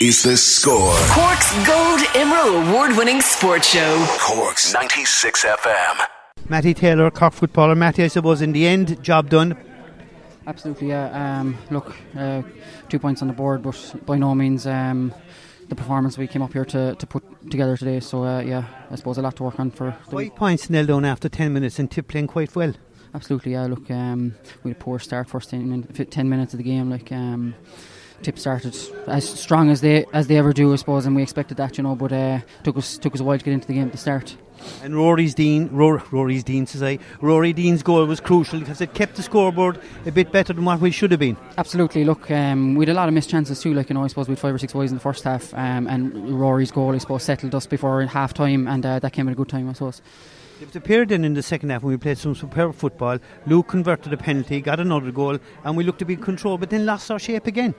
Is the score. Cork's Gold Emerald Award winning sports show. Cork's 96 FM. Matty Taylor, Cork footballer. Matty, I suppose in the end, job done. Absolutely, yeah. Um, look, uh, two points on the board, but by no means um, the performance we came up here to, to put together today. So, uh, yeah, I suppose a lot to work on for the Five points nil down after 10 minutes and Tip playing quite well. Absolutely, yeah. Look, um, we had a poor start first 10, min- 10 minutes of the game. Like, um, Tip started as strong as they as they ever do, I suppose, and we expected that, you know. But uh, took us took us a while to get into the game at the start. And Rory's Dean, Rory, Rory's Dean, says I, Rory Deane's goal was crucial because it kept the scoreboard a bit better than what we should have been. Absolutely. Look, um, we had a lot of missed chances too. Like you know, I suppose we had five or six boys in the first half, um, and Rory's goal, I suppose, settled us before half time, and uh, that came at a good time, I suppose. It appeared then in the second half when we played some superb football. Luke converted a penalty, got another goal, and we looked to be in control, but then lost our shape again.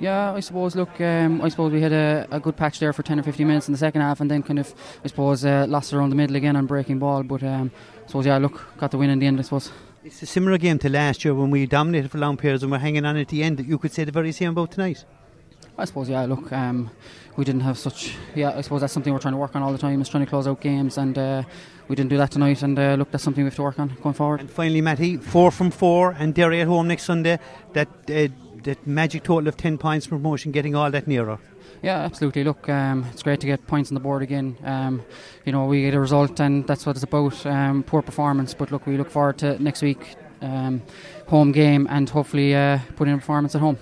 Yeah, I suppose. Look, um, I suppose we had a, a good patch there for ten or fifteen minutes in the second half, and then kind of, I suppose, uh, lost around the middle again on breaking ball. But um, I suppose, yeah, look, got the win in the end. I suppose. It's a similar game to last year when we dominated for long periods and we're hanging on at the end. That you could say the very same about tonight. I suppose, yeah. Look, um, we didn't have such. Yeah, I suppose that's something we're trying to work on all the time. Is trying to close out games, and uh, we didn't do that tonight. And uh, look, that's something we have to work on going forward. And finally, Matty, four from four, and Derry at home next Sunday. That uh, that magic total of ten points promotion, getting all that nearer. Yeah, absolutely. Look, um, it's great to get points on the board again. Um, you know, we get a result, and that's what it's about. Um, poor performance, but look, we look forward to next week, um, home game, and hopefully uh, put in a performance at home.